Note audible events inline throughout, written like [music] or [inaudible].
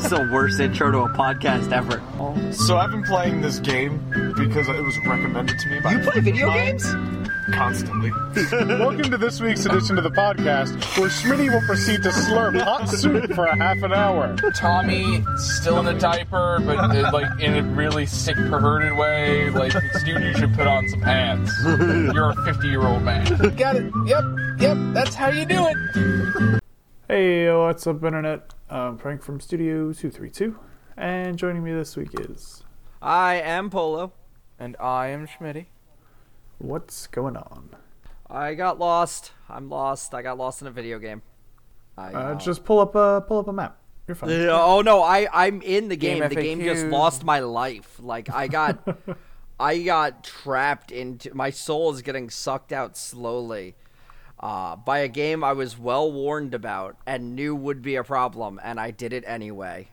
This is the worst intro to a podcast ever. So I've been playing this game because it was recommended to me by You play video games? constantly. [laughs] Welcome to this week's edition of the podcast, where Schmitty will proceed to slurp hot soup for a half an hour. Tommy still in a diaper, but uh, like in a really sick, perverted way. Like, dude, you should put on some pants. You're a 50 year old man. Got it. Yep. Yep. That's how you do it. Hey, what's up, Internet? I'm Frank from Studio 232, and joining me this week is. I am Polo. And I am Schmitty. What's going on? I got lost. I'm lost. I got lost in a video game. I, Uh, just pull up a pull up a map. You're fine. Yeah, oh no, I I'm in the game. Game the game just lost my life. Like I got [laughs] I got trapped into my soul is getting sucked out slowly. Uh, by a game I was well warned about and knew would be a problem, and I did it anyway.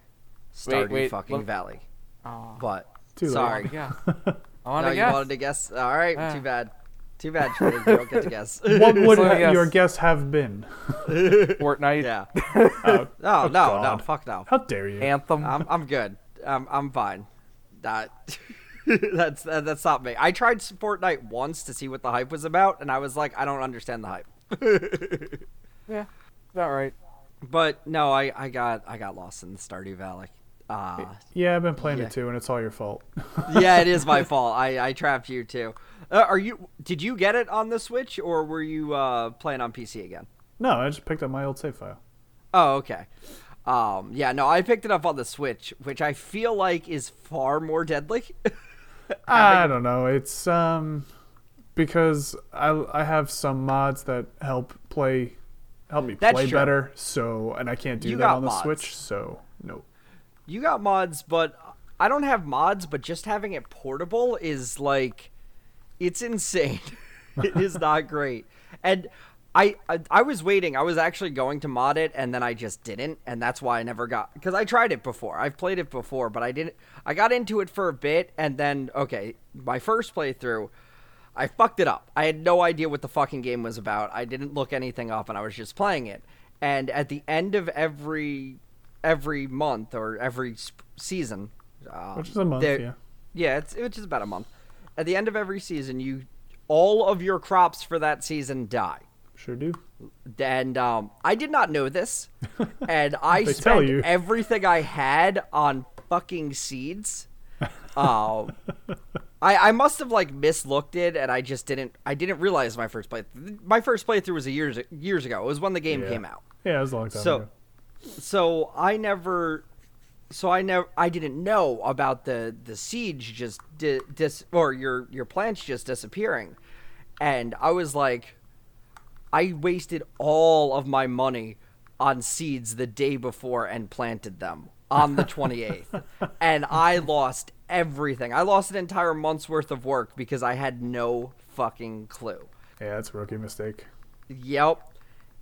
Stardew wait, fucking look- Valley. Oh, But Too late. sorry, yeah. [laughs] I want no, to you wanted to guess. All right, Yeah. too bad. Too bad. Shredder, you don't get to guess. [laughs] What [laughs] would Let guess. your guess have been? Fortnite. yeah. Oh, No, no, no. God. Fuck no. how dare you? Anthem. I'm I'm good. I'm I'm fine. That [laughs] that's that, that's not me. I tried Fortnite once to see what the hype was about, and I was like, I don't understand the hype. [laughs] yeah. About right. But no, I I got I got lost in the Stardew Valley. Uh, Yeah, I've been playing Yeah. it too, and it's all your fault. [laughs] yeah, it is my fault. I I trapped you too. Uh, are you? Did you get it on the Switch, or were you uh, playing on PC again? no, I just picked up my old save file. Oh, okay. Um, yeah, no, I picked it up on the Switch, which I feel like is far more deadly. [laughs] I don't know. It's um because I I have some mods that help play help me That's play true. better. So and I can't do You that got on the mods. Switch. So no. You got mods, but I don't have mods, but just having it portable is like it's insane. [laughs] it is not great. And I, I I was waiting. I was actually going to mod it and then I just didn't and that's why I never got cuz I tried it before. I've played it before, but I didn't I got into it for a bit and then okay, my first playthrough I fucked it up. I had no idea what the fucking game was about. I didn't look anything up and I was just playing it. And at the end of every every month or every sp- season, uh, Which is a month, yeah. yeah, it's which is about a month. At the end of every season, you all of your crops for that season die. Sure do. And um, I did not know this, [laughs] and I spent everything I had on fucking seeds. [laughs] Um, I I must have like mislooked it, and I just didn't. I didn't realize my first play. My first playthrough was a years years ago. It was when the game Yeah. came out. Yeah, it was a long time So- ago. so I never, so I never, I didn't know about the the siege just di- dis or your your plants just disappearing, and I was like, I wasted all of my money on seeds the day before and planted them on the 28th, [laughs] and I lost everything. I lost an entire month's worth of work because I had no fucking clue. Yeah, that's a rookie mistake. Yep.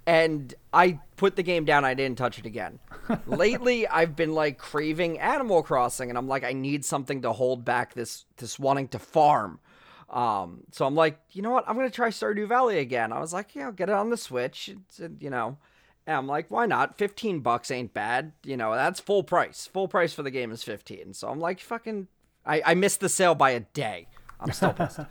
And I put the game down. I didn't touch it again. [laughs] Lately, I've been like craving Animal Crossing, and I'm like, I need something to hold back this this wanting to farm. Um, so I'm like, you know what? I'm gonna try Stardew Valley again. I was like, yeah, I'll get it on the Switch. It's, uh, you know, and I'm like, why not? 15 bucks ain't bad. You know, that's full price. Full price for the game is 15. So I'm like, fucking. I I missed the sale by a day. I'm still pissed [laughs]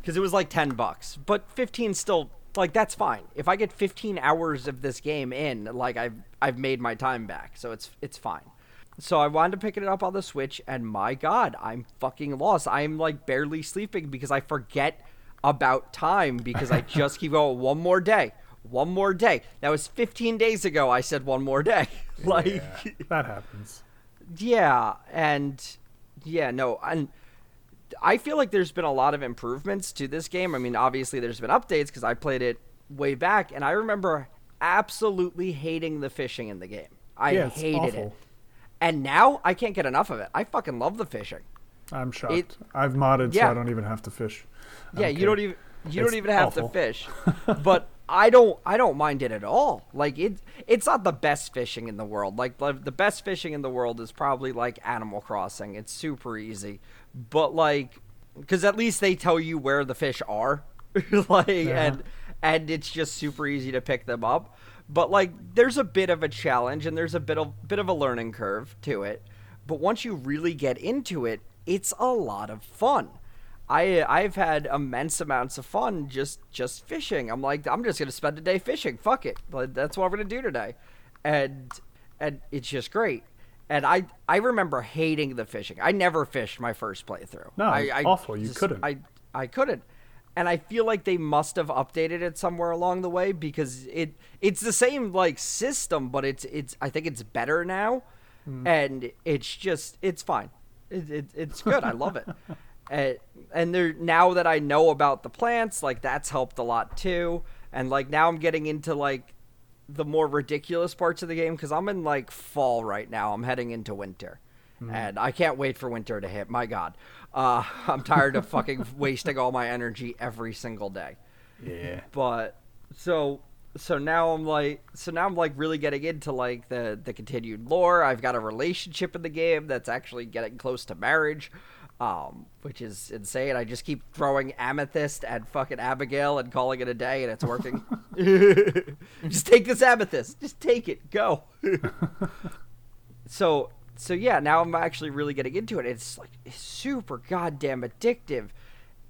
because it was like 10 bucks but 15 still like that's fine if i get 15 hours of this game in like i've i've made my time back so it's it's fine so i wanted to pick it up on the switch and my god i'm fucking lost i'm like barely sleeping because i forget about time because i just [laughs] keep going one more day one more day that was 15 days ago i said one more day [laughs] like Yeah, that [laughs] happens. yeah, and yeah, no, and I feel like there's been a lot of improvements to this game. I mean, obviously there's been updates because I played it way back, and I remember absolutely hating the fishing in the game. I Yeah, hated awful. it, and now I can't get enough of it. I fucking love the fishing. I'm shocked. It- I've modded so I don't even have to fish. I Yeah, don't you care. don't even you It's don't even have awful. to fish, [laughs] but I don't I don't mind it at all. Like it it's not the best fishing in the world. Like the, the best fishing in the world is probably like Animal Crossing. It's super easy, but like because at least they tell you where the fish are, [laughs] like uh-huh. and and it's just super easy to pick them up. But like there's a bit of a challenge and there's a bit of bit of a learning curve to it. But once you really get into it, it's a lot of fun. I I've had immense amounts of fun just just fishing. I'm like I'm just gonna spend a day fishing. Fuck it, Like, that's what we're gonna do today, and and it's just great. And I I remember hating the fishing. I never fished my first playthrough. No, I, I awful. You couldn't. I I couldn't. And I feel like they must have updated it somewhere along the way because it it's the same like system, but it's it's I think it's better now, Hmm. and it's just it's fine. It, it, it's good. I love it. [laughs] And, and there now that I know about the plants, like that's helped a lot too. And like now I'm getting into like the more ridiculous parts of the game because I'm in like fall right now. I'm heading into winter, and I can't wait for winter to hit. My God, uh, [laughs] I'm tired of fucking [laughs] wasting all my energy every single day. Yeah. But so so now I'm like so now I'm like really getting into like the the continued lore. I've got a relationship in the game that's actually getting close to marriage. Um, which is insane. I just keep throwing amethyst at fucking Abigail and calling it a day, and it's working. [laughs] just take this amethyst. Just take it. Go. so so yeah, now I'm actually really getting into it. It's like it's super goddamn addictive,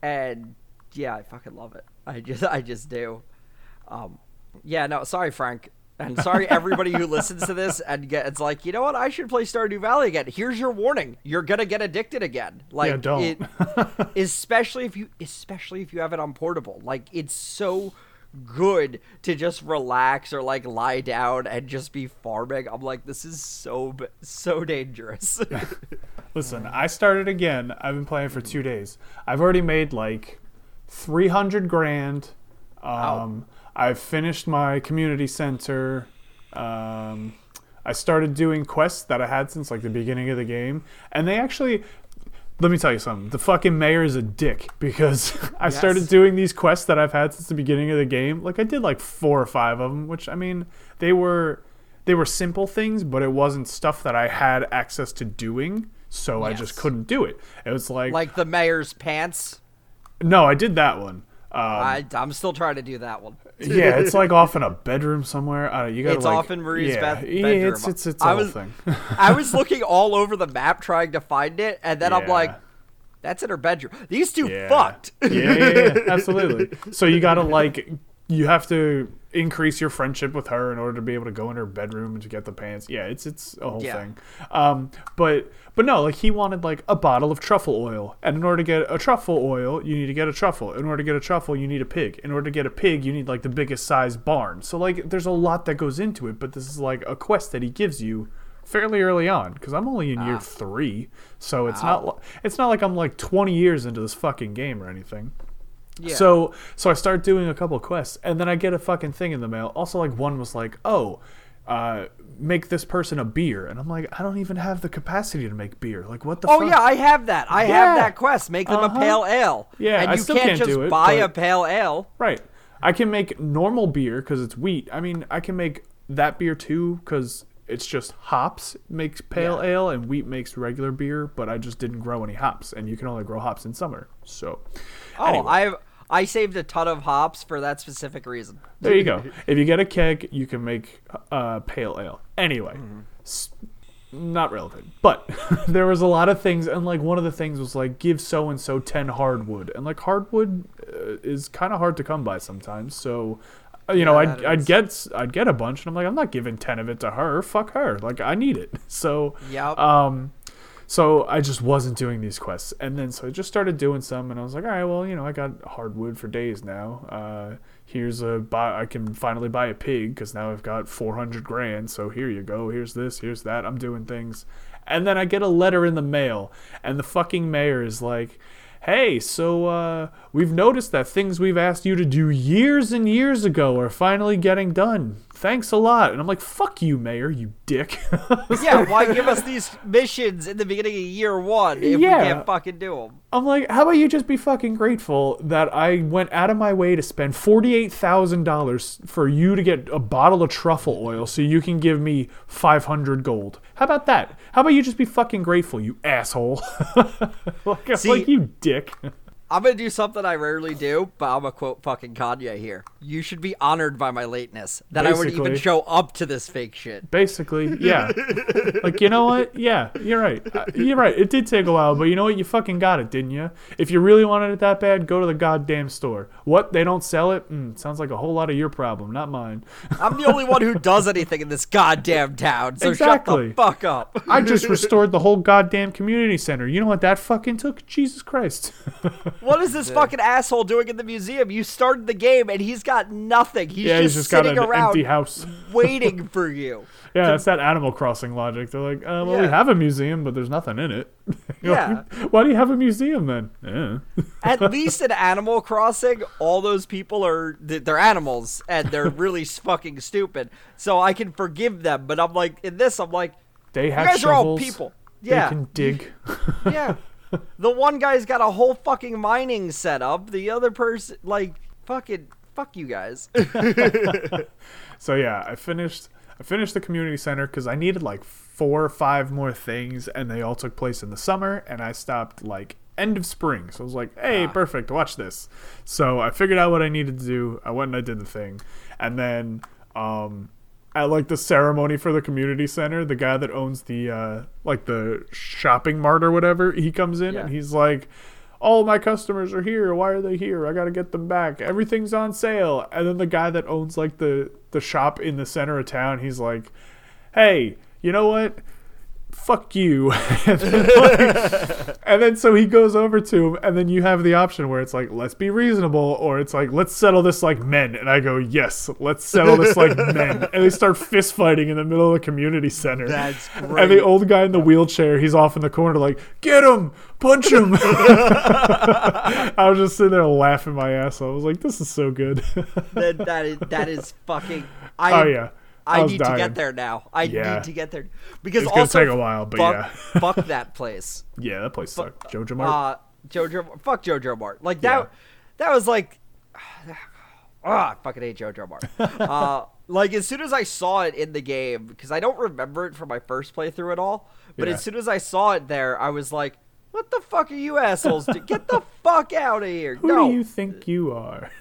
and yeah, I fucking love it. I just I just do. Um, yeah, no, sorry, Frank, and sorry [laughs] everybody who listens to this and get it's like you know what I should play Stardew Valley again. Here's your warning: you're gonna get addicted again. Like Yeah, don't. it, [laughs] especially if you especially if you have it on portable. Like it's so good to just relax or like lie down and just be farming. I'm like, this is so so dangerous. [laughs] [laughs] Listen, I started again. I've been playing for two days. I've already made like 300 grand. Um, I've finished my community center. Um, I started doing quests that I had since like the beginning of the game. And they actually, let me tell you something. The fucking mayor is a dick because [laughs] I started doing these quests that I've had since the beginning of the game. Like I did like four or five of them, which I mean, they were they were simple things, but it wasn't stuff that I had access to doing, so I just couldn't do it. It was like, like the mayor's pants. no, I did that one. Um, I, I'm still trying to do that one. Yeah, it's like [laughs] off in a bedroom somewhere. Uh, you got It's like, off in Marnie's yeah, bed- yeah, bedroom. it's it's it's a I whole was- thing. I was [laughs] [laughs] looking all over the map trying to find it, and then I'm like, that's in her bedroom. These two Yeah. fucked. yeah, yeah, yeah, absolutely. So you gotta like, you have to increase your friendship with her in order to be able to go in her bedroom and to get the pants. Yeah, it's it's a whole Yeah. thing. Um, but but no, like he wanted like a bottle of truffle oil, and in order to get a truffle oil, you need to get a truffle. In order to get a truffle, you need a pig. In order to get a pig, you need like the biggest size barn. So like, there's a lot that goes into it. But this is like a quest that he gives you fairly early on because I'm only in year three, so it's not it's not like I'm like 20 years into this fucking game or anything. Yeah. So so I start doing a couple quests, and then I get a fucking thing in the mail. Also, like one was like, oh, uh, make this person a beer, and I'm like, I don't even have the capacity to make beer. Like, what the? Oh fuck? yeah, I have that. I Yeah. have that quest. Make them Uh-huh. a pale ale. Yeah, and I you still can't can't just do it, buy a pale ale. Right. I can make normal beer because it's wheat. I mean, I can make that beer too because it's just hops makes pale Yeah. ale and wheat makes regular beer. But I just didn't grow any hops, and you can only grow hops in summer. So, Oh, Anyway. I I saved a ton of hops for that specific reason. There you go. if you get a keg, you can make uh, pale ale. Anyway, Mm-hmm. s- not relevant. But [laughs] there was a lot of things, and like one of the things was like give so and so ten hardwood, and like hardwood uh, is kind of hard to come by sometimes. So. uh, You know, Yeah, I'd, that I'd get I'd get a bunch, and I'm like, I'm not giving ten of it to her. Fuck her. Like, I need it. [laughs] So, Yep. um, so I just wasn't doing these quests, and then so I just started doing some, and I was like, all right, well, you know, I got hardwood for days now. Uh, here's a buy. I can finally buy a pig because now I've got 400 grand. So here you go. Here's this. Here's that. I'm doing things, and then I get a letter in the mail, and the fucking mayor is like. Hey, so uh, we've noticed that things we've asked you to do years and years ago are finally getting done. Thanks a lot. And I'm like, fuck you, mayor, you dick. [laughs] yeah, why give us these missions in the beginning of year one if Yeah. we can't fucking do them? I'm like, how about you just be fucking grateful that I went out of my way to spend forty-eight thousand dollars for you to get a bottle of truffle oil so you can give me five hundred gold. How about that? How about you just be fucking grateful, you asshole? [laughs] like, See- like you dick. I'm gonna do something I rarely do, but I'm gonna quote fucking Kanye here. You should be honored by my lateness that I would even show up to this fake shit. Basically, yeah. [laughs] like you know what? Yeah, you're right. Uh, You're right. It did take a while, but you know what? You fucking got it, didn't you? If you really wanted it that bad, go to the goddamn store. What? They don't sell it? Mm, sounds like a whole lot of your problem, not mine. [laughs] I'm the only one who does anything in this goddamn town, so shut Exactly. the fuck up. I just restored the whole goddamn community center. You know what that fucking took? Jesus Christ. [laughs] What is this [laughs] fucking asshole doing in the museum? You started the game and he's got nothing. He's yeah, just, he's just got sitting an around empty house. [laughs] waiting for you. Yeah, that's that Animal Crossing logic. They're like, uh, well, we have a museum, but there's nothing in it. [laughs] Yeah. like, Why do you have a museum then? Yeah. At least in Animal Crossing, all those people are they're animals and they're really fucking stupid. So I can forgive them. But I'm like in this, I'm like, They have you guys are all shovels. people. They Yeah, can dig. yeah. [laughs] The one guy's got a whole fucking mining setup. The other person, like, fucking, fuck you guys. [laughs] [laughs] So yeah, I finished. I finished the community center because I needed like four or five more things, and they all took place in the summer, and I stopped like end of spring. So I was like, "Hey, perfect, watch this." So I figured out what I needed to do. I went and I did the thing, and then um, at like the ceremony for the community center, the guy that owns the uh, like the shopping mart or whatever, he comes in Yeah. and he's like. All my customers are here. Why are they here? I gotta get them back. Everything's on sale. And then the guy that owns like the the shop in the center of town, he's like, "Hey, you know what? Fuck you." [laughs] and, then, like- and then so he goes over to him, and then you have the option where it's like, "Let's be reasonable," or it's like, "Let's settle this like men." And I go, "Yes, let's settle this like [laughs] men." And they start fist fighting in the middle of the community center. That's great. And the old guy in the wheelchair, he's off in the corner, like, "Get him, punch him." [laughs] I was just sitting there laughing my ass off. I was like, "This is so good." that, that is that is fucking. I, oh yeah. I, was need to get there now. I Yeah. need to get there because It's gonna also take a while, but fuck, yeah. [laughs] fuck that place. Yeah, that place sucked. Joja Mart. Uh, Joja, fuck Joja Mart. Like that. Yeah. That was like, [sighs] ah, I fucking hate Joja Mart. [laughs] uh, like as soon as I saw it in the game, because I don't remember it from my first playthrough at all. But Yeah. as soon as I saw it there, I was like, "What the fuck are you assholes? do? Get the [laughs] fuck out of here!" Who no. do you think you are? [laughs]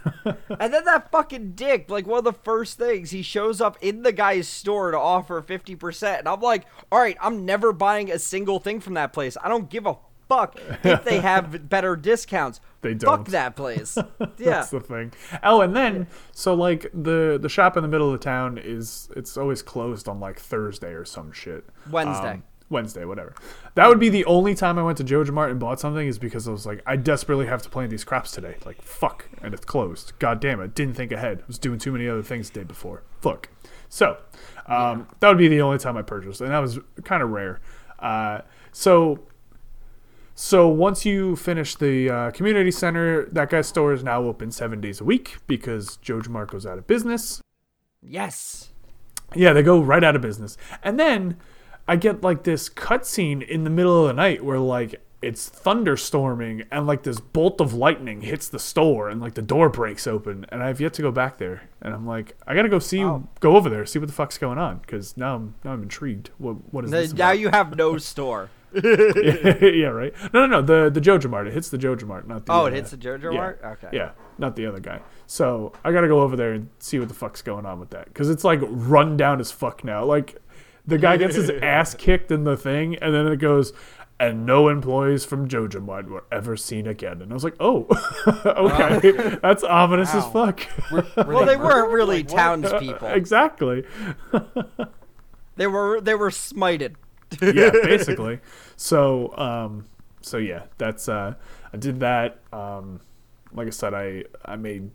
And then that fucking dick, like one of the first things, he shows up in the guy's store to offer 50%. And I'm like, all right, I'm never buying a single thing from that place. I don't give a fuck if they have [laughs] better discounts. They don't. Fuck that place. Yeah. That's the thing. Oh, and then so like the the shop in the middle of the town is it's always closed on like Thursday or some shit. Wednesday. Um, Wednesday, whatever. That would be the only time I went to Joja Mart and bought something is because I was like, I desperately have to plant these crops today. Like, fuck, and it's closed. God damn it! Didn't think ahead. Was doing too many other things the day before. Fuck. So, um, that would be the only time I purchased, and that was kind of rare. Uh, so so once you finish the uh, community center, that guy's store is now open seven days a week because Joja Mart goes out of business. yes. Yeah, they go right out of business. And then I get like this cutscene in the middle of the night where like it's thunderstorming and like this bolt of lightning hits the store and like the door breaks open and I've yet to go back there and I'm like I gotta go see Wow. go over there see what the fuck's going on because now I'm now I'm intrigued what what is The- this now you have no store. [laughs] yeah right no no no the the Joja Mart it hits the Joja Mart not the Oh, it uh, hits the Joja yeah. Mart? Okay. Yeah, not the other guy. So I gotta go over there and see what the fuck's going on with that because it's like run down as fuck now. Like the guy gets his [laughs] ass kicked in the thing, and then it goes, and no employees from Joja Mart were ever seen again. And I was like, oh, [laughs] okay, [laughs] that's ominous as Wow. fuck. Well, they weren't really townspeople. exactly. They were they were smited. yeah, basically. So, um, so yeah, that's uh, I did that. Um, like I said, I I made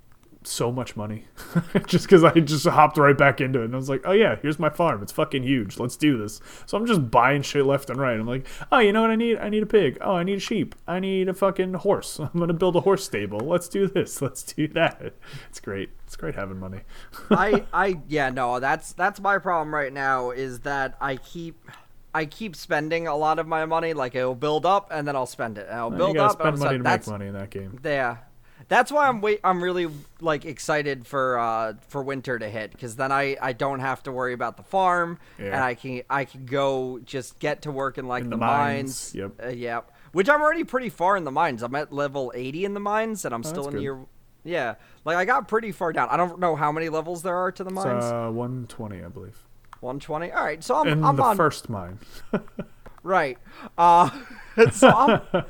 so much money [laughs] just because I just hopped right back into it, and I was like, oh yeah, here's my farm. It's fucking huge. Let's do this. So I'm just buying shit left and right. I'm like, oh, you know what I need? I need a pig. Oh, I need a sheep. I need a fucking horse. I'm gonna build a horse stable. Let's do this. [laughs] Let's do that. It's great. It's great having money. [laughs] I I yeah no that's that's my problem right now is that I keep I keep spending a lot of my money like it'll build up and then I'll spend it and I'll build up and spend money to make money in that game. yeah That's why I'm wait. I'm really like excited for uh for winter to hit because then I I don't have to worry about the farm and I can I can go just get to work in like In the, the mines. mines, yep. Uh, yep. Which I'm already pretty far in the mines. I'm at level 80 in the mines and I'm still Oh, that's in good. year. Yeah, like I got pretty far down. I don't know how many levels there are to the mines. uh, 120, I believe. 120. All right, so I'm, In I'm the on first mine. [laughs] Right. Uh, [laughs] so I'm,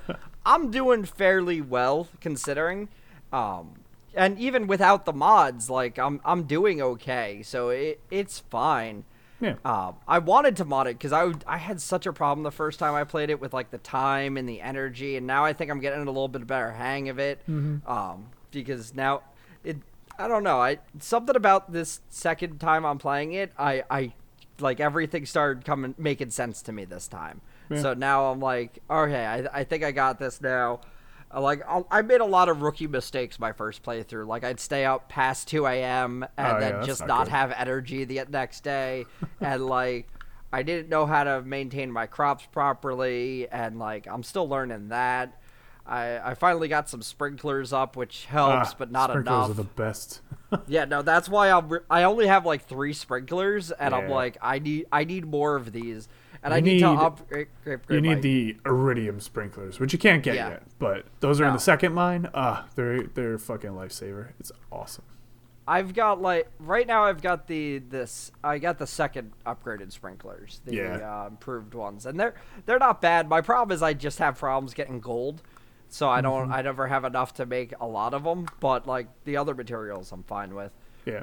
I'm doing fairly well considering. Um, and even without the mods, like I'm I'm doing okay. So it it's fine. Yeah. Um, I wanted to mod it because I would- I had such a problem the first time I played it with like the time and the energy, and now I think I'm getting a little bit better hang of it. Mm-hmm. Um, because now it I don't know I something about this second time I'm playing it I I like everything started coming making sense to me this time. Yeah. So now I'm like, okay, I, I think I got this now. Like I I made a lot of rookie mistakes my first playthrough. Like I'd stay out past 2 a.m. and Oh, then that's just not not have energy the next day, [laughs] and like I didn't know how to maintain my crops properly, and like I'm still learning that. I, I finally got some sprinklers up, which helps, Ah, but not sprinklers enough. are the best. [laughs] Yeah, no, that's why I'm. Re- I only have like three sprinklers, and I'm like, I need, I need more of these, and You I need, to upgrade. You need the iridium sprinklers, which you can't get Yeah. yet, but those are in the second mine. Ah, they're they're a fucking lifesaver. It's awesome. I've got like right now. I've got the this. I got the second upgraded sprinklers, the Yeah. uh, improved ones, and they're they're not bad. My problem is I just have problems getting gold, so I don't. Mm-hmm. I never have enough to make a lot of them. But like the other materials, I'm fine with. Yeah.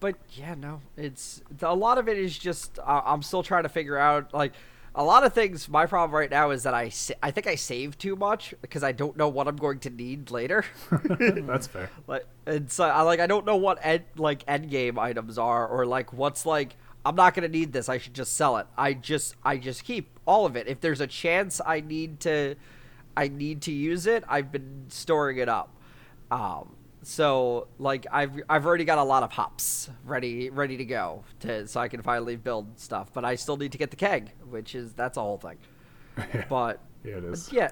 But yeah, no, it's a lot of it is just uh, I'm still trying to figure out like a lot of things. My problem right now is that I sa- I think I save too much because I don't know what I'm going to need later. [laughs] [laughs] That's fair. like and so I like I don't know what end like end game items are or like what's like I'm not gonna need this. I should just sell it. I just I just keep all of it. If there's a chance I need to I need to use it, I've been storing it up. Um, so like I've I've already got a lot of hops ready ready to go to so I can finally build stuff. But I still need to get the keg, which is that's a whole thing. [laughs] But Yeah, it is. yeah,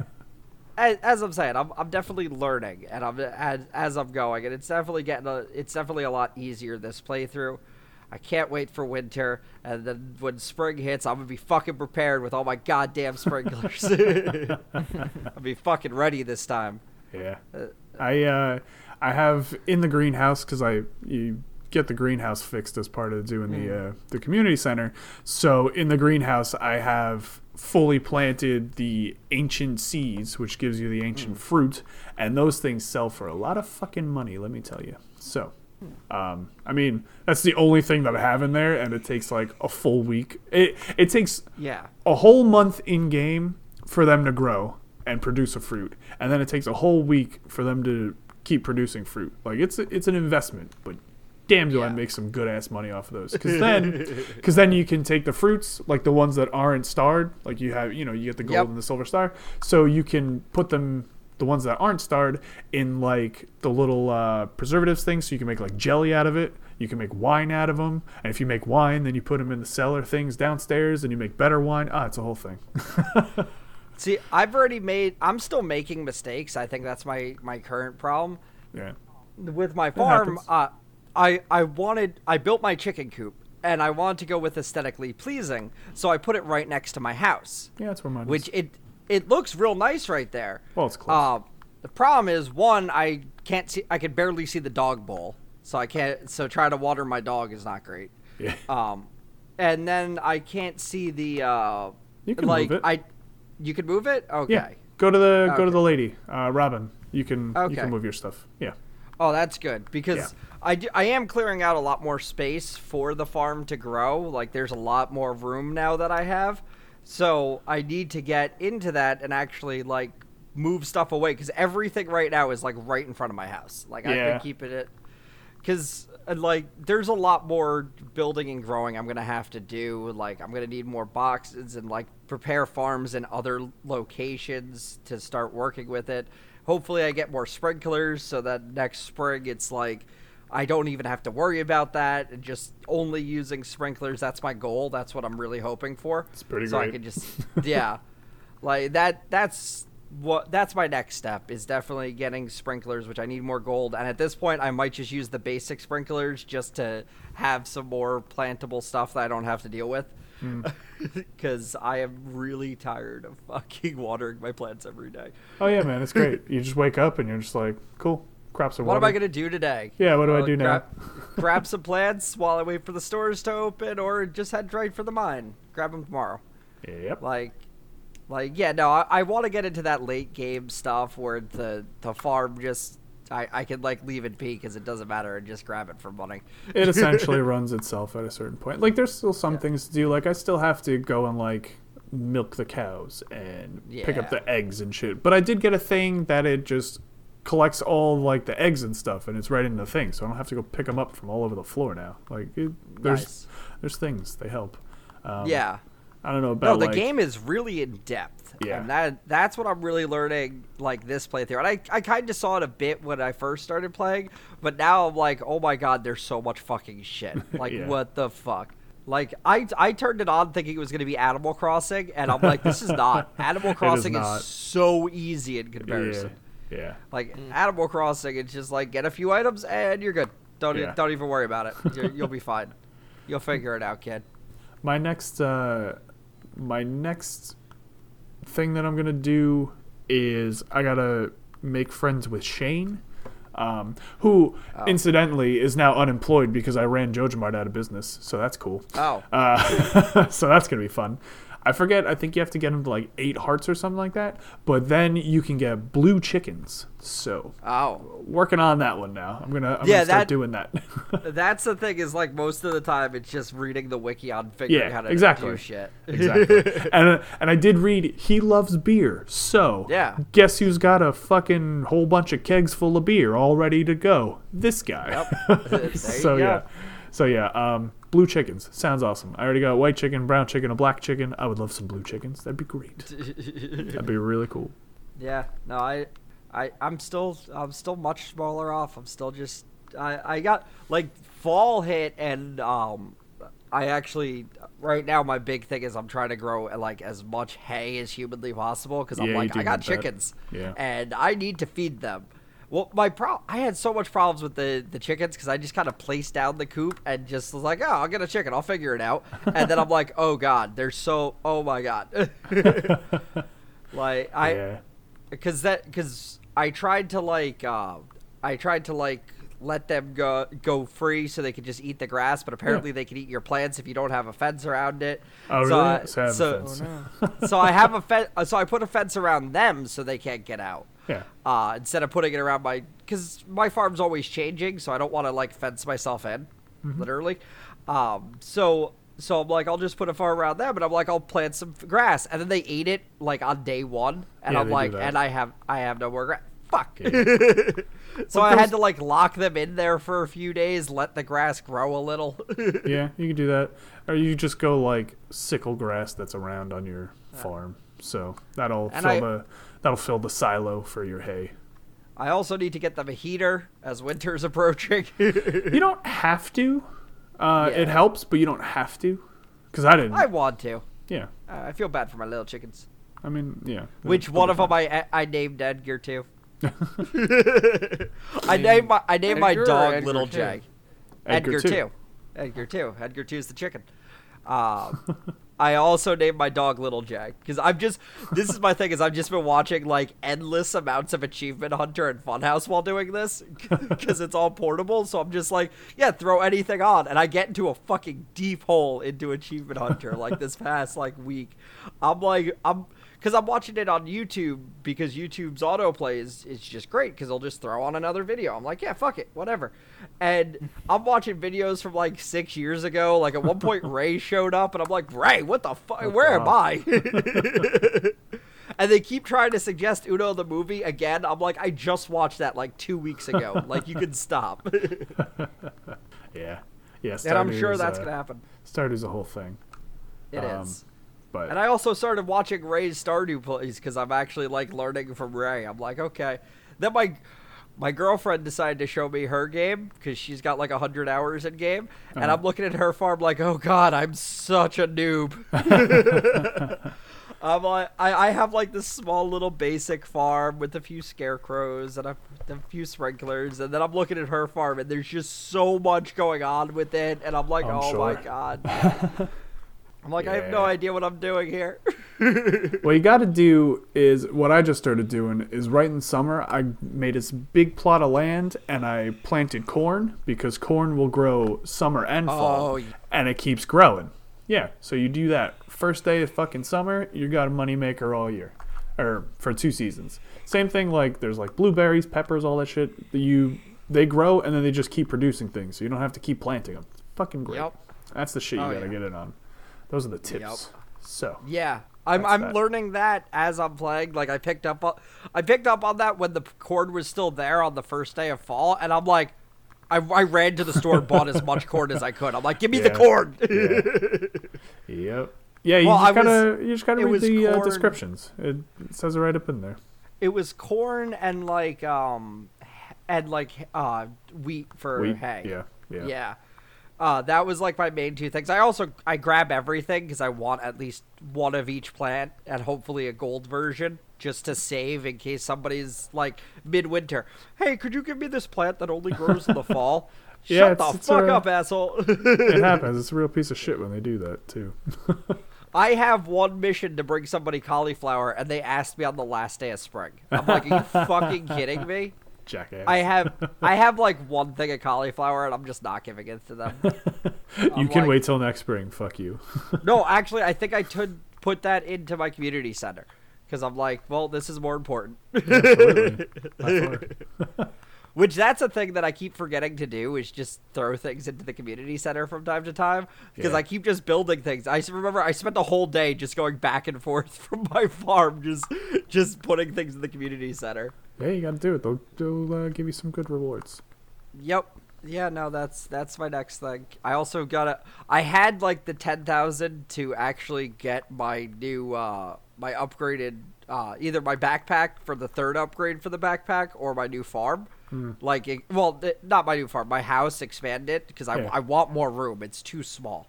as, as I'm saying, I'm, I'm definitely learning, and I'm as, as I'm going, and it's definitely getting a, it's definitely a lot easier this playthrough. I can't wait for winter, and then when spring hits, I'm gonna be fucking prepared with all my goddamn sprinklers. [laughs] [laughs] I'll be fucking ready this time. Yeah. I uh I have in the greenhouse because I you get the greenhouse fixed as part of doing the uh, the community center. So in the greenhouse I have fully planted the ancient seeds, which gives you the ancient fruit, and those things sell for a lot of fucking money. Let me tell you. So. Um, I mean, that's the only thing that I have in there, and it takes like a full week. It it takes Yeah, a whole month in game for them to grow and produce a fruit, and then it takes a whole week for them to keep producing fruit. Like it's it's an investment, but damn, do I make some good ass money off of those? Because [laughs] then, because then you can take the fruits, like the ones that aren't starred, like you have, you know, you get the gold Yep. and the silver star, so you can put them. The ones that aren't starred in like the little uh, preservatives things, so you can make like jelly out of it. You can make wine out of them, and if you make wine, then you put them in the cellar things downstairs, and you make better wine. Ah, it's a whole thing. [laughs] see, I've already made. I'm still making mistakes. I think that's my my current problem. yeah. with my farm, uh, I I wanted I built my chicken coop and I wanted to go with aesthetically pleasing, so I put it right next to my house, Yeah, that's where mine which is. it it looks real nice right there. Well, it's close. Uh, the problem is one I can't see I can barely see the dog bowl, so I can't so trying to water my dog is not great. Yeah. Um, and then I can't see the uh, You can like move it. I you can move it okay. Yeah. Go to the go to the lady, uh, Robin. You can you can move your stuff. Yeah. Oh, that's good because Yeah. I, do, I am clearing out a lot more space for the farm to grow. Like, there's a lot more room now that I have. So I need to get into that and actually, like, move stuff away because everything right now is, like, right in front of my house. Like, I've Yeah. been keeping it. Because, Uh, like, there's a lot more building and growing I'm going to have to do. Like, I'm going to need more boxes and, like, prepare farms in other locations to start working with it. Hopefully, I get more sprinklers so that next spring it's like I don't even have to worry about that and just only using sprinklers. That's my goal. That's what I'm really hoping for. It's pretty so I can just, [laughs] yeah. Like, that, that's what that's my next step is definitely getting sprinklers, which I need more gold. And at this point, I might just use the basic sprinklers just to have some more plantable stuff that I don't have to deal with. [laughs] Because I am really tired of fucking [laughs] watering my plants every day. Oh yeah, man, it's great. [laughs] you just wake up and you're just like, cool, crops are water. What am. I gonna do today? Yeah, what do I Uh, do now? grab, grab some plants while I wait for the stores to open, or just head right for the mine. Grab them tomorrow. Yep. Like, like yeah, no, I, I want to get into that late game stuff where the the farm just I I can like leave it be because it doesn't matter and just grab it for money. it [laughs] essentially runs itself at a certain point. Like there's still some things to do. Like I still have to go and like milk the cows and pick up the eggs and shit. But I did get a thing that it just collects all like the eggs and stuff and it's right in the thing, so I don't have to go pick them up from all over the floor now. Like it, there's Nice. there's things they help. Um, yeah. I don't know No, about the like, game is really in depth. Yeah. And that that's what I'm really learning like this playthrough. And I, I kind of saw it a bit when I first started playing, but now I'm like, oh my god, there's so much fucking shit. [laughs] Like Yeah. what the fuck? Like I I turned it on thinking it was gonna be Animal Crossing, and I'm like, this is [laughs] not. Animal Crossing is, not. so easy in comparison. Yeah. Yeah. Like Animal Crossing, it's just like get a few items and you're good. Don't e- don't even worry about it. You're, you'll be [laughs] fine. You'll figure it out, kid. my next uh my next thing that I'm gonna do is I gotta make friends with Shane, um, who incidentally is now unemployed because I ran JojaMart out of business. So that's cool. Oh. Uh, [laughs] so that's gonna be fun. I forget. I think you have to get him to like eight hearts or something like that. But then you can get blue chickens. So Oh. working on that one now. I'm gonna. I'm Yeah, gonna start that- doing that. [laughs] That's the thing is like most of the time it's just reading the wiki on figuring Yeah, how to exactly. do shit. exactly. [laughs] and uh, and I did read he loves beer. So Yeah. guess who's got a fucking whole bunch of kegs full of beer all ready to go? This guy. [laughs] You so yeah, so yeah. Um, blue chickens sounds awesome. I already got white chicken, brown chicken, a black chicken. I would love some blue chickens. That'd be great. [laughs] That'd be really cool. Yeah, no, I, I, I'm still, I'm still much smaller off. I'm still just, I, I got like fall hit, and um, I actually right now my big thing is I'm trying to grow like as much hay as humanly possible because I'm Yeah, like I got chickens, Yeah. and I need to feed them. Well, my pro, I had so much problems with the the chickens because I just kind of placed down the coop and just was like, oh, I'll get a chicken, I'll figure it out, and then I'm like, oh god, they're so, oh my god, [laughs] like I yeah. because that because I tried to like uh, I tried to like let them go go free so they could just eat the grass, but apparently they can eat your plants if you don't have a fence around it. Oh so really? I, So I have a so, [laughs] so I have a fence. So I put a fence around them so they can't get out. Yeah. Uh, instead of putting it around my, because my farm's always changing, so I don't want to like fence myself in, Mm-hmm. literally. Um, so so I'm like, I'll just put a farm around them, and I'm like, I'll plant some grass, and then they ate it like on day one, and Yeah, I'm like, and I have I have no more grass. Fuck. Yeah. [laughs] so Well, I had to like lock them in there for a few days, let the grass grow a little. [laughs] yeah, you can do that, or you just go like sickle grass that's around on your farm. So that'll And fill I- the that'll fill the silo for your hay. I also need to get them a heater as winter's [laughs] approaching. You don't have to. Uh, Yeah. It helps, but you don't have to. Because I didn't. I want to. yeah. Uh, I feel bad for my little chickens. I mean, yeah. Which one be of them. I I named Edgar too? [laughs] I named my I named my Edgar or dog Edgar Little too? Jag. Edgar Edgar, too. too. Edgar too. Edgar two's the chicken. Um, [laughs] I also named my dog Little Jack because I'm just this is my thing is I've just been watching like endless amounts of Achievement Hunter and Funhaus while doing this because it's all portable. So I'm just like, yeah, throw anything on, and I get into a fucking deep hole into Achievement Hunter like this past like week. I'm like I'm because I'm watching it on YouTube because YouTube's autoplay is, is just great because they'll just throw on another video. I'm like, yeah, fuck it, whatever. And [laughs] I'm watching videos from like six years ago. Like at one point, [laughs] Ray showed up, and I'm like, Ray, what the fuck? Where am I? [laughs] and they keep trying to suggest Uno the movie again. I'm like, I just watched that like two weeks ago. like you can stop. Yeah. Yeah. and I'm sure that's uh, gonna happen. Stardew's a whole thing. It is. But And I also started watching Ray's Stardew plays because I'm actually like learning from Ray. I'm like, okay. Then my my girlfriend decided to show me her game because she's got like hundred hours in game, and Uh-huh. I'm looking at her farm like, oh god, I'm such a noob. [laughs] I'm like, I, I have like this small little basic farm with a few scarecrows and a, a few sprinklers, and then I'm looking at her farm, and there's just so much going on with it, and I'm like, I'm oh my god. [laughs] I'm like, I have no idea what I'm doing here. [laughs] What you got to do is what I just started doing is right in summer I made this big plot of land and I planted corn because corn will grow summer and oh, fall Oh, and it keeps growing. Yeah, so you do that first day of fucking summer, you got a moneymaker all year, or for two seasons. Same thing like there's like blueberries, peppers, all that shit. that You they grow and then they just keep producing things, so you don't have to keep planting them. Fucking great. Yep. That's the shit you Oh, gotta yeah. get in on. Those are the tips. So Yeah. I'm, I'm that. learning that as I'm playing. Like I picked up on, I picked up on that when the corn was still there on the first day of fall, and I'm like, I, I ran to the store and bought as much [laughs] corn as I could. I'm like, give me the Yeah. corn. Yep. Yeah, you Well, just gotta was- you just gotta read the uh, descriptions. It, it says it right up in there. it was corn and like um, and like uh wheat for Wheat, hay. Yeah, yeah. Yeah. Uh, that was like my main two things. I also I grab everything because I want at least one of each plant and hopefully a gold version just to save in case somebody's like midwinter. Hey, could you give me this plant that only grows in the [laughs] fall? Shut Yeah, the it's- it's fuck a- up, asshole. It [laughs] happens. It's a real piece of shit when they do that too. [laughs] I have one mission to bring somebody cauliflower, and they asked me on the last day of spring. I'm like, are you fucking kidding me? Jackass. I have [laughs] I have like one thing of cauliflower, and I'm just not giving it to them. [laughs] you can like- wait till next spring. Fuck you. No, [laughs] actually, I think I could put that into my community center because I'm like, well, this is more important. Absolutely. By far. Which that's a thing that I keep forgetting to do is just throw things into the community center from time to time because Yeah. I keep just building things. I remember I spent the whole day just going back and forth [laughs] from my farm, just just putting things in the community center. yeah, you gotta do it. They'll, they'll uh, give you some good rewards. Yep. Yeah, no, that's that's my next thing. I also got a. I had like the ten thousand to actually get my new uh my upgraded uh either my backpack for the third upgrade for the backpack or my new farm. Like it, well, th- not my new farm, my house expanded because I Yeah. I want more room. It's too small.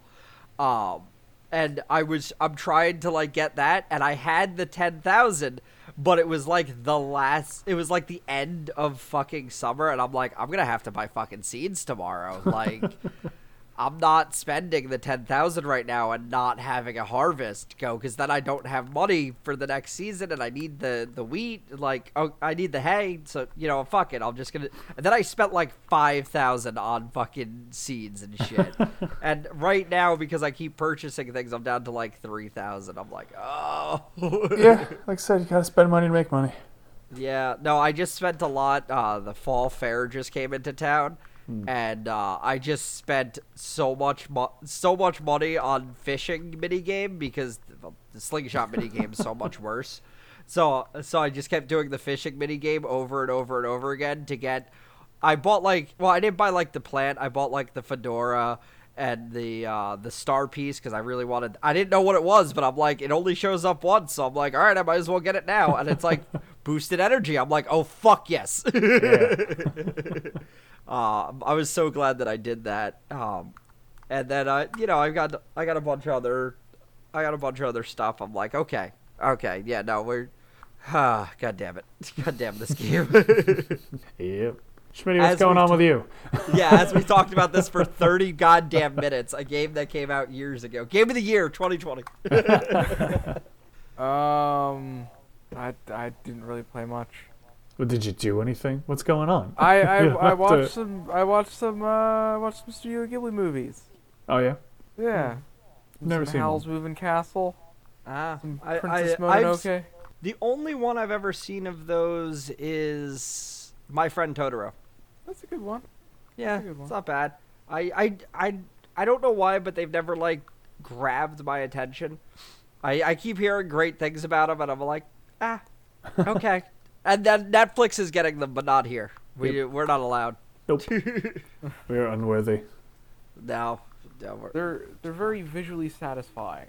Um and I was I'm trying to like get that and I had the 10,000 but it was like the last it was like the end of fucking summer and I'm like I'm going to have to buy fucking seeds tomorrow like [laughs] I'm not spending the 10,000 right now and not having a harvest go cuz then I don't have money for the next season and I need the the wheat like oh I need the hay so you know fuck it I'm just going to and then I spent like 5,000 on fucking seeds and shit [laughs] and right now because I keep purchasing things I'm down to like 3,000 I'm like oh yeah, [laughs] like I said, you gotta spend money to make money. Yeah, no, I just spent a lot. Uh, the fall fair just came into town, and uh, I just spent so much mo- so much money on fishing mini game because the, the slingshot mini game is so [laughs] much worse. So so I just kept doing the fishing mini game over and over and over again to get. I bought like well, I didn't buy like the plant. I bought like the fedora and the uh, the star piece because I really wanted. I didn't know what it was, but I'm like, it only shows up once, so I'm like, all right, I might as well get it now. And it's like [laughs] boosted energy. I'm like, oh fuck yes. [laughs] uh, I was so glad that I did that. Um, and then I, you know, I got I got a bunch of other, I got a bunch of other stuff. I'm like, okay, okay, yeah, no, we're. Ah, God damn it! [laughs] God damn this game. [laughs] Yep. Schmitty, what's As going on ta- with you? [laughs] yeah, as we talked about this for 30 goddamn minutes, a game that came out years ago. Game of the year, 2020. Um, I, I didn't really play much. Well, did you do anything? What's going on? I [laughs] I, I have to- watched some I watched some uh watched some Studio Ghibli movies. Oh yeah. Yeah. Never some seen Howl's. Moving Castle. Ah, Some I, Princess I, I've s- Mononoke. the only one I've ever seen of those is My Friend Totoro. That's a good one. Yeah, good one. it's not bad. I, I, I, I don't know why, but they've never like grabbed my attention. I, I keep hearing great things about them, and I'm like, ah, [laughs] okay. And then Netflix is getting them, but not here. We we're not allowed. Nope. [laughs] We're unworthy. No, no. We're, They're they're very visually satisfying.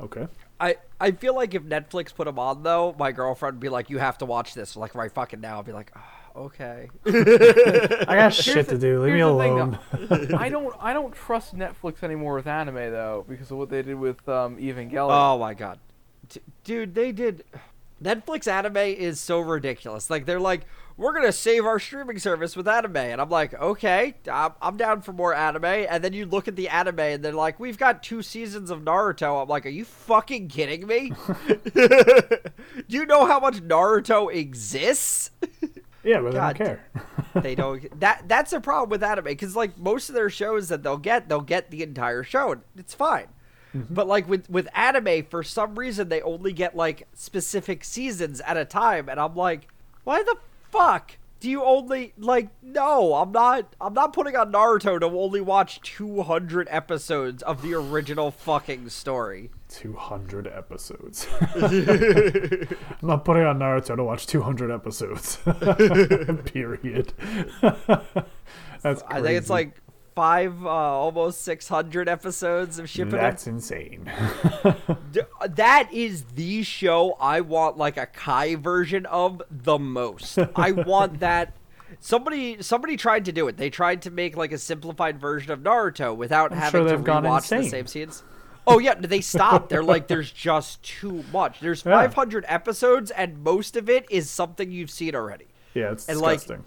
Okay. I I feel like if Netflix put them on though, my girlfriend would be like, "You have to watch this." Like right fucking now, I'd be like, oh, "Okay." [laughs] I got shit to do. Leave me here's the thing, alone. [laughs] I don't I don't trust Netflix anymore with anime though because of what they did with um, Evangelion. oh my god, D- dude, they did. Netflix anime is so ridiculous. Like they're like, we're gonna save our streaming service with anime, and I'm like, okay, I'm, I'm down for more anime. And then you look at the anime, and they're like, we've got two seasons of Naruto. I'm like, are you fucking kidding me? [laughs] Do you know how much Naruto exists? Yeah, but God I don't care. they don't [laughs] that that's a problem with anime because like most of their shows that they'll get they'll get the entire show and it's fine Mm-hmm. but like with with anime for some reason they only get like specific seasons at a time and i'm like why the fuck do you only like no i'm not i'm not putting on naruto to only watch 200 episodes of the original fucking story 200 episodes. [laughs] I'm not putting on Naruto to watch 200 episodes. [laughs] Period. [laughs] That's i think it's like five uh, almost 600 episodes of Shippuden That's insane. [laughs] That is the show I want like a Kai version of the most. I want [laughs] that somebody somebody tried to do it. They tried to make like a simplified version of Naruto without I'm having sure to rewatch the same scenes. Oh yeah, they stopped. They're like there's [laughs] just too much. There's Yeah. 500 episodes and most of it is something you've seen already. Yeah, it's And, like, disgusting.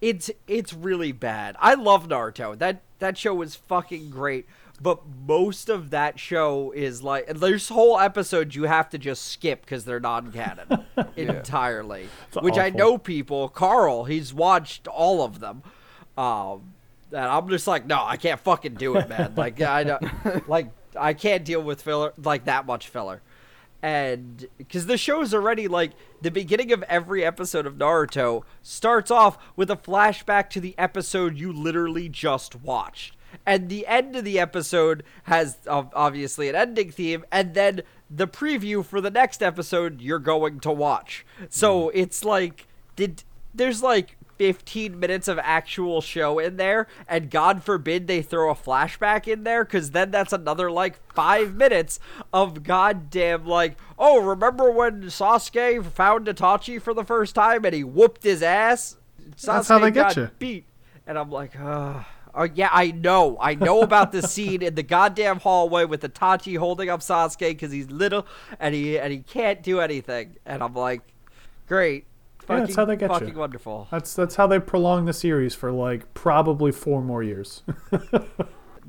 It's it's really bad. I love Naruto. That that show was fucking great. But most of that show is like there's whole episodes you have to just skip because they're non-canon [laughs] entirely. Which I know people. Carl, he's watched all of them. Um, and I'm just like, no, I can't fucking do it, man. Like I don't, [laughs] like I can't deal with filler like that much filler and because the show is already like the beginning of every episode of Naruto starts off with a flashback to the episode you literally just watched. And the end of the episode has ob- obviously an ending theme, and then the preview for the next episode you're going to watch. So mm. it's like, did there's like 15 minutes of actual show in there, and God forbid they throw a flashback in there, because then that's another like five minutes of goddamn like, oh, remember when Sasuke found Itachi for the first time and he whooped his ass? That's how Sasuke they get you. Beat, and I'm like, oh, oh yeah, I know, I know about the scene in the goddamn hallway with Itachi holding up Sasuke because he's little and he and he can't do anything, and I'm like, great. Yeah, that's how they get you. fucking wonderful. That's that's how they prolong the series for like probably four more years. [laughs]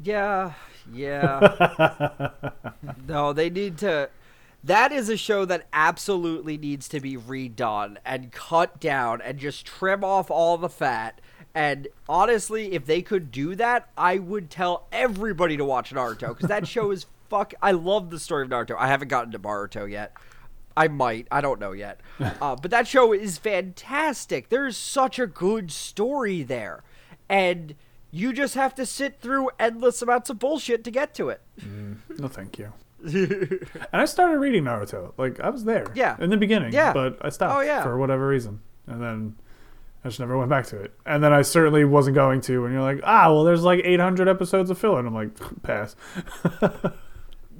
Yeah, yeah. [laughs] no, they need to. That is a show that absolutely needs to be redone and cut down and just trim off all the fat. And honestly, if they could do that, I would tell everybody to watch Naruto because that show is [laughs] fuck. I love the story of Naruto. I haven't gotten to Boruto yet. I might. I don't know yet. [laughs] Uh, but that show is fantastic. There's such a good story there. And you just have to sit through endless amounts of bullshit to get to it. no, thank you. [laughs] and I started reading Naruto. Like I was there. Yeah. In the beginning. Yeah. But I stopped. Oh, yeah. For whatever reason, and then I just never went back to it. And then I certainly wasn't going to. And you're like, ah, well, there's like 800 episodes of filler. And I'm like, pass. [laughs]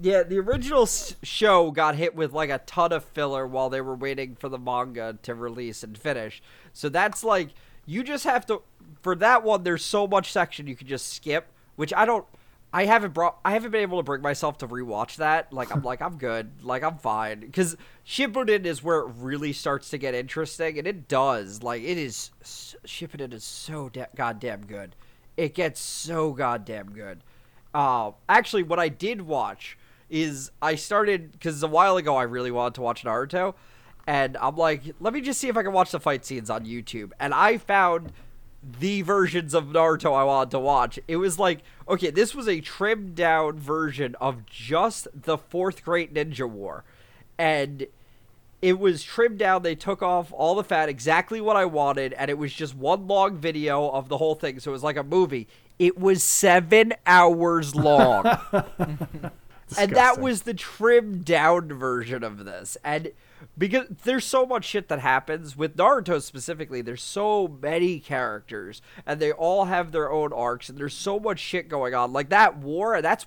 Yeah, the original show got hit with like a ton of filler while they were waiting for the manga to release and finish. So that's like you just have to for that one there's so much section you could just skip, which I don't I haven't brought I haven't been able to bring myself to rewatch that. Like I'm [laughs] like I'm good. Like I'm fine cuz Shippuden is where it really starts to get interesting and it does. Like it is Shippuden is so da- goddamn good. It gets so goddamn good. Uh, actually, what I did watch is I started because a while ago I really wanted to watch Naruto, and I'm like, let me just see if I can watch the fight scenes on YouTube, and I found the versions of Naruto I wanted to watch. It was like, okay, this was a trimmed down version of just the fourth Great Ninja War, and it was trimmed down. They took off all the fat, exactly what I wanted, and it was just one long video of the whole thing. So it was like a movie. It was seven hours long. [laughs] [laughs] and that was the trimmed down version of this. And because there's so much shit that happens with Naruto specifically, there's so many characters, and they all have their own arcs, and there's so much shit going on. Like that war, that's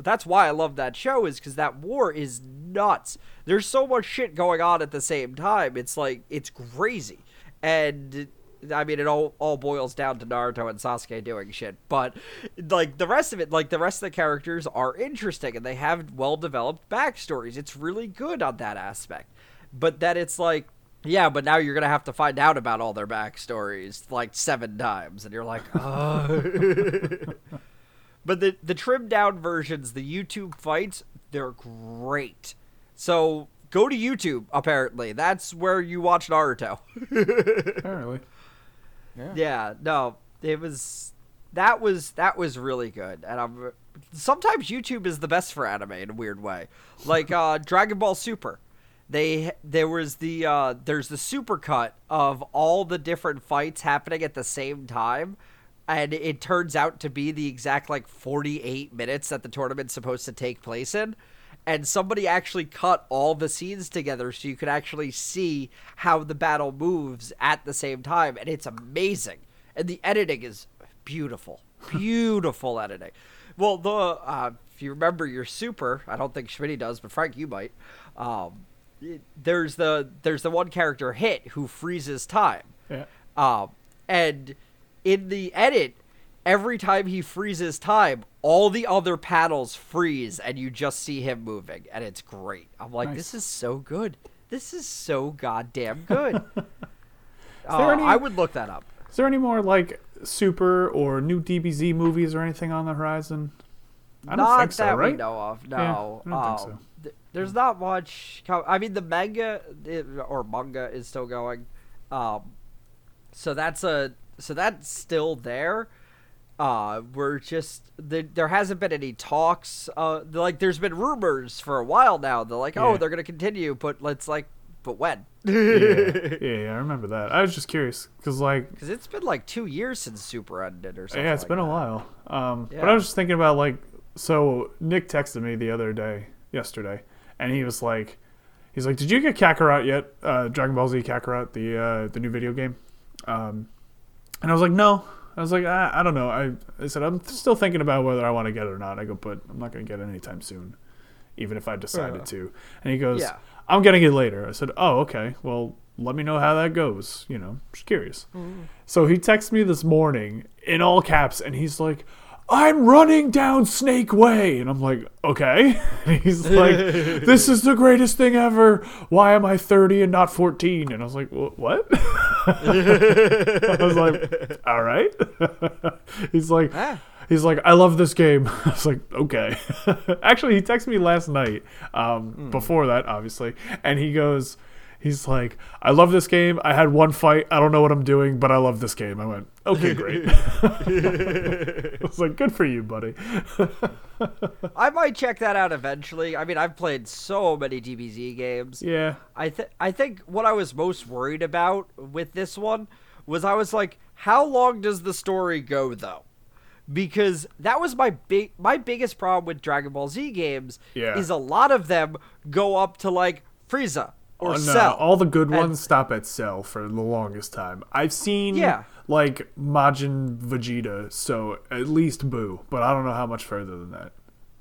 that's why I love that show is because that war is nuts. There's so much shit going on at the same time. It's like it's crazy, and I mean, it all all boils down to Naruto and Sasuke doing shit. But like the rest of it, like the rest of the characters are interesting and they have well developed backstories. It's really good on that aspect. But that it's like, yeah, but now you're gonna have to find out about all their backstories like seven times, and you're like, [laughs] oh. but the the trimmed down versions, the YouTube fights, they're great. So go to YouTube. Apparently, that's where you watch Naruto. [laughs] Apparently. Yeah, no, it was that was that was really good, and I'm sometimes YouTube is the best for anime in a weird way, like [laughs] uh, Dragon Ball Super. They there was the uh, there's the super cut of all the different fights happening at the same time, and it turns out to be the exact like 48 minutes that the tournament's supposed to take place in and somebody actually cut all the scenes together so you could actually see how the battle moves at the same time and it's amazing. And the editing is beautiful. [laughs] Beautiful editing. Well the uh, if you remember your super i don't think schmitty does but frank you might um, it- there's the there's the one character hit who freezes time. Yeah. um, and in the edit, every time he freezes time, all the other panels freeze, and you just see him moving, and it's great. I'm like, Nice. this is so good. This is so goddamn good. [laughs] Uh, any- I would look that up. Is there any more like super or new DBZ movies or anything on the horizon? I don't not think so, that right? we know of. No, I don't think Um, so. th- there's not much. Co- I mean, the manga it, or manga is still going, um, so that's a so that's still there. Uh, we're just there, there hasn't been any talks. Uh, like there's been rumors for a while now. They're like, oh, Yeah. they're gonna continue, but let's like, but when? [laughs] yeah, yeah, yeah, I remember that. I was just curious because, like, Because it's been like two years since Super ended or something. yeah, it's like been that. a while. Um, but I was just thinking about like, so Nick texted me the other day, yesterday, and he was like, he's like, "Did you get Kakarot yet? Uh, Dragon Ball Z Kakarot, the uh, the new video game?" Um, and I was like, "No." I was like, I, I don't know. I, I said I'm still thinking about whether I want to get it or not. I go, but I'm not going to get it anytime soon, even if I decided Uh. to. And he goes, Yeah. I'm getting it later. I said, oh, okay. Well, let me know how that goes. You know, just curious. So he texts me this morning in all caps, and he's like, I'm running down Snake Way. And I'm like, okay. [laughs] And he's like, this is the greatest thing ever. Why am I 30 and not 14? And I was like, what? [laughs] I was like, all right. [laughs] he's like, Ah. He's like, I love this game. I was like, okay. Actually, he texted me last night, um, before that, obviously, and he goes, he's like, I love this game. I had one fight. I don't know what I'm doing, but I love this game. I went, okay, great. [laughs] [laughs] I was like, good for you, buddy. [laughs] I might check that out eventually. I mean, I've played so many DBZ games. Yeah. I th- I think what I was most worried about with this one was I was like, how long does the story go though? Because that was my big my biggest problem with Dragon Ball Z games Yeah. is a lot of them go up to like Frieza or Oh, no, Cell. all the good And- ones stop at Cell for the longest time. I've seen Yeah. like Majin Vegeta, so at least Boo, but I don't know how much further than that.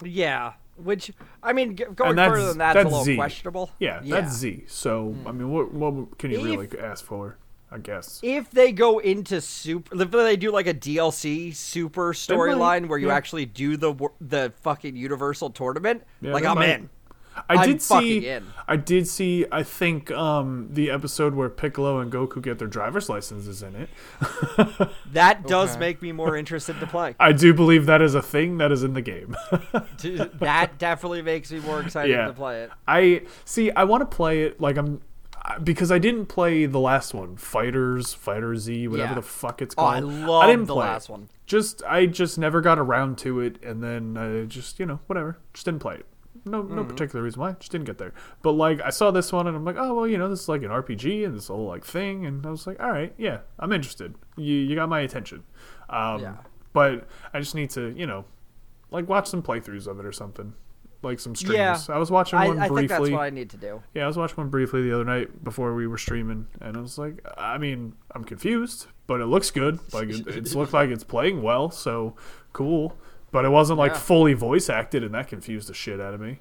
yeah, which I mean, going further than that's, a little Z. questionable. Yeah, that's Z. So I mean, what what can you If- really ask for? I guess. if they go into super if they do like a DLC super storyline where you yeah. actually do the the fucking universal tournament, Yeah, like I'm might. in. I I'm did see. in. I did see. I think um, the episode where Piccolo and Goku get their driver's licenses in it. [laughs] That does Okay. make me more [laughs] interested to play. I do believe that is a thing that is in the game. [laughs] that definitely makes me more excited Yeah. to play it. I see. I want to play it like I'm because I didn't play the last one, Fighters, Fighter Z, whatever Yeah. the fuck it's Oh, called. I love didn't the play it. last one. Just I just never got around to it, and then I just you know whatever, just didn't play it. No, no Mm-hmm. particular reason why, just didn't get there. But like I saw this one, and I'm like, oh well, you know, this is like an RPG and this whole like thing, and I was like, all right, yeah, I'm interested. You you got my attention. Um, Yeah. But I just need to you know, like watch some playthroughs of it or something, like some streams. Yeah. I was watching I, one I briefly. think that's what I need to do. Yeah, I was watching one briefly the other night before we were streaming, and I was like, I mean, I'm confused, but it looks good. Like it, it's looked like it's playing well, so cool. But it wasn't like Yeah. fully voice acted, and that confused the shit out of me.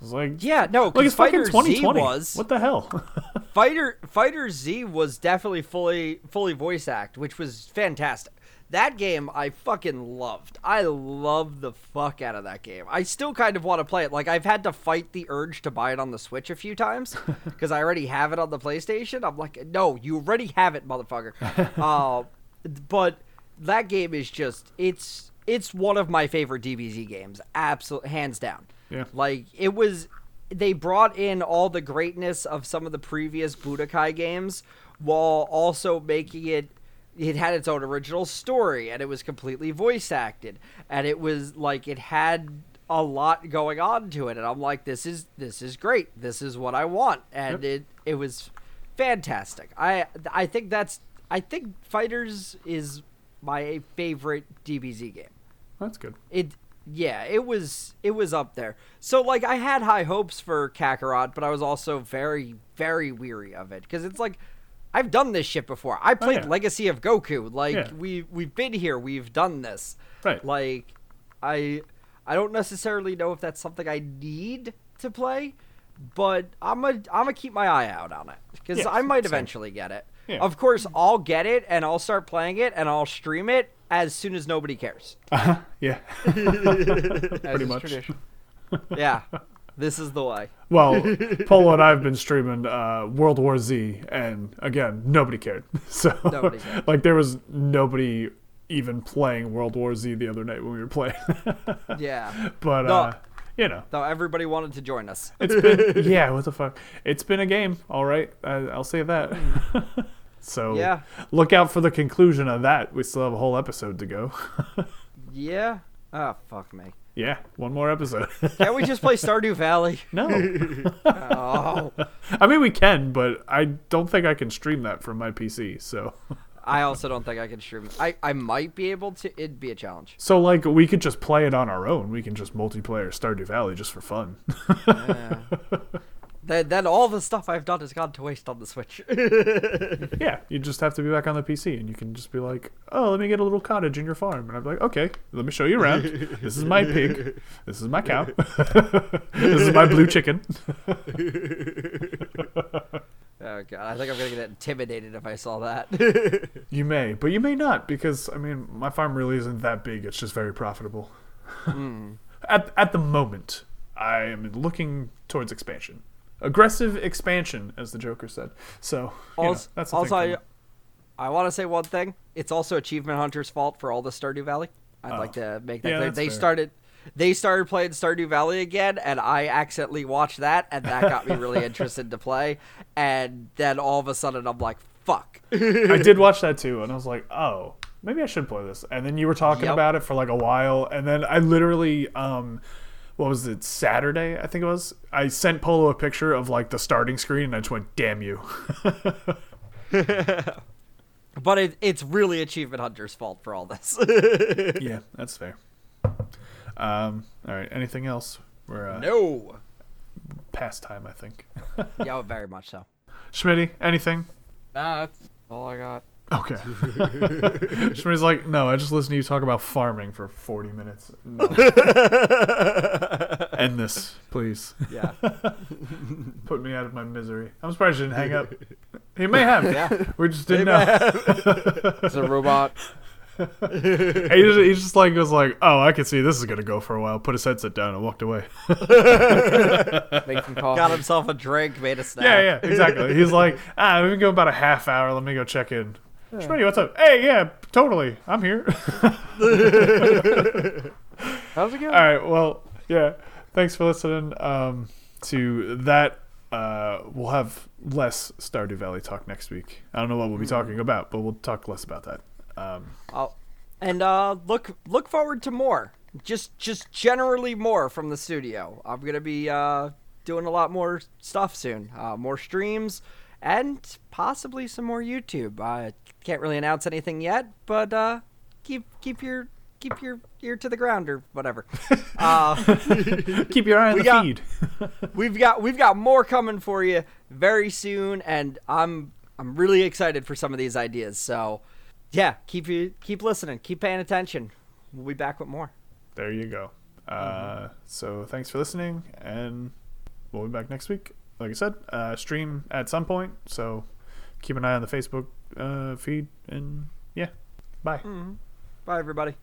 I was like, Yeah, no, like because it's fucking Fighter Z 2020. was What the hell? [laughs] Fighter Fighter Z was definitely fully fully voice act, which was fantastic. That game I fucking loved. I love the fuck out of that game. I still kind of want to play it. Like I've had to fight the urge to buy it on the Switch a few times [laughs] because I already have it on the PlayStation. I'm like, no, you already have it, motherfucker. [laughs] uh, but that game is just it's it's one of my favorite DBZ games, absolute hands down. Yeah. Like it was they brought in all the greatness of some of the previous Budokai games while also making it it had its own original story and it was completely voice acted and it was like it had a lot going on to it and I'm like this is this is great. This is what I want and it it was fantastic. I I think that's I think Fighters is my favorite DBZ game That's good. it yeah it was it was up there so like i had high hopes for kakarot but i was also very very weary of it because it's like i've done this shit before i oh, played Oh, yeah. legacy of goku like Yeah. we we've been here we've done this Right. like i i don't necessarily know if that's something i need to play but i'm gonna i'm gonna keep my eye out on it because Yeah, i might eventually get it Yeah. of course i'll get it and i'll start playing it and i'll stream it as soon as nobody cares Yeah. Pretty much. tradition. [laughs] yeah this is the way Well, [laughs] Polo and I have been streaming uh, World War Z, and again, nobody cared. [laughs] So, Nobody cared. like, there was nobody even playing World War Z the other night when we were playing. Yeah. but, No. uh, you know, Though everybody wanted to join us. it's been yeah. What the fuck? It's been a game, all right. I, I'll say that. So Yeah. look out for the conclusion of that. We still have a whole episode to go. [laughs] Yeah. Oh fuck me. yeah, one more episode. [laughs] Can't we just play Stardew Valley? [laughs] no, Oh. I mean we can, but I don't think I can stream that from my PC. So, I also don't think I can stream. I I might be able to. It'd be a challenge. so like we could just play it on our own. We can just multiplayer Stardew Valley just for fun. Then then all the stuff I've done has gone to waste on the Switch. [laughs] yeah, you just have to be back on the PC, and you can just be like, "Oh, let me get a little cottage in your farm," and I'm like, "Okay, let me show you around. This is my pig. This is my cow. [laughs] this is my blue chicken." [laughs] oh god, I think I'm gonna get intimidated if I saw that. You may, but you may not, because I mean, my farm really isn't that big. It's just very profitable. Hmm. at at the moment, I am looking towards expansion, aggressive expansion, as the Joker said. So you know, also, that's the also thing I. I want to say one thing. It's also Achievement Hunter's fault for all the Stardew Valley. I'd like to make that Oh. Yeah, clear. They fair. started. They started playing Stardew Valley again, and I accidentally watched that, and that got me really [laughs] interested to play. And then all of a sudden, I'm like, "Fuck!" I did watch that too, and I was like, oh, maybe I should play this. And then you were talking Yep. about it for like a while, and then I literally, um, what was it, Saturday? I think it was. I sent Polo a picture of like the starting screen, and I just went, damn you. [laughs] But it, it's really Achievement Hunter's fault for all this. [laughs] yeah, that's fair. Um, all right, anything else? We're uh, no. past time, I think. [laughs] Yeah, very much so. Schmitty, anything? Nah, that's all I got. Okay. [laughs] Schmitty's like, no, I just listened to you talk about farming for 40 minutes. No. [laughs] End this, please. Yeah. [laughs] Put me out of my misery. I'm surprised you didn't hang up. He may have. Yeah. We just didn't know. It's a robot. he, just, he just like was like, oh, I can see this is gonna go for a while. Put his headset down and walked away. Make some coffee. Got himself a drink, made a snack. yeah, yeah, exactly. He's like, ah, let me go about a half hour. Let me go check in. Schmitty, what's up? Hey, yeah, totally. I'm here. [laughs] How's it going? All right. Well, yeah. Thanks for listening um, to that. Uh, we'll have less Stardew Valley talk next week. I don't know what we'll be talking about, but we'll talk less about that. Um, Oh, and uh, look look forward to more. Just just generally more from the studio. I'm gonna be uh, doing a lot more stuff soon. Uh, more streams and possibly some more YouTube. I can't really announce anything yet, but uh, keep keep your keep your ear to the ground or whatever. [laughs] uh, [laughs] keep your eye on the got- feed. [laughs] we've got we've got more coming for you very soon, and I'm I'm really excited for some of these ideas. So, yeah, keep you keep listening, keep paying attention. We'll be back with more. There you go. Uh, So thanks for listening, and we'll be back next week. Like I said, uh, stream at some point. So keep an eye on the Facebook uh, feed. And yeah, bye. Bye, everybody.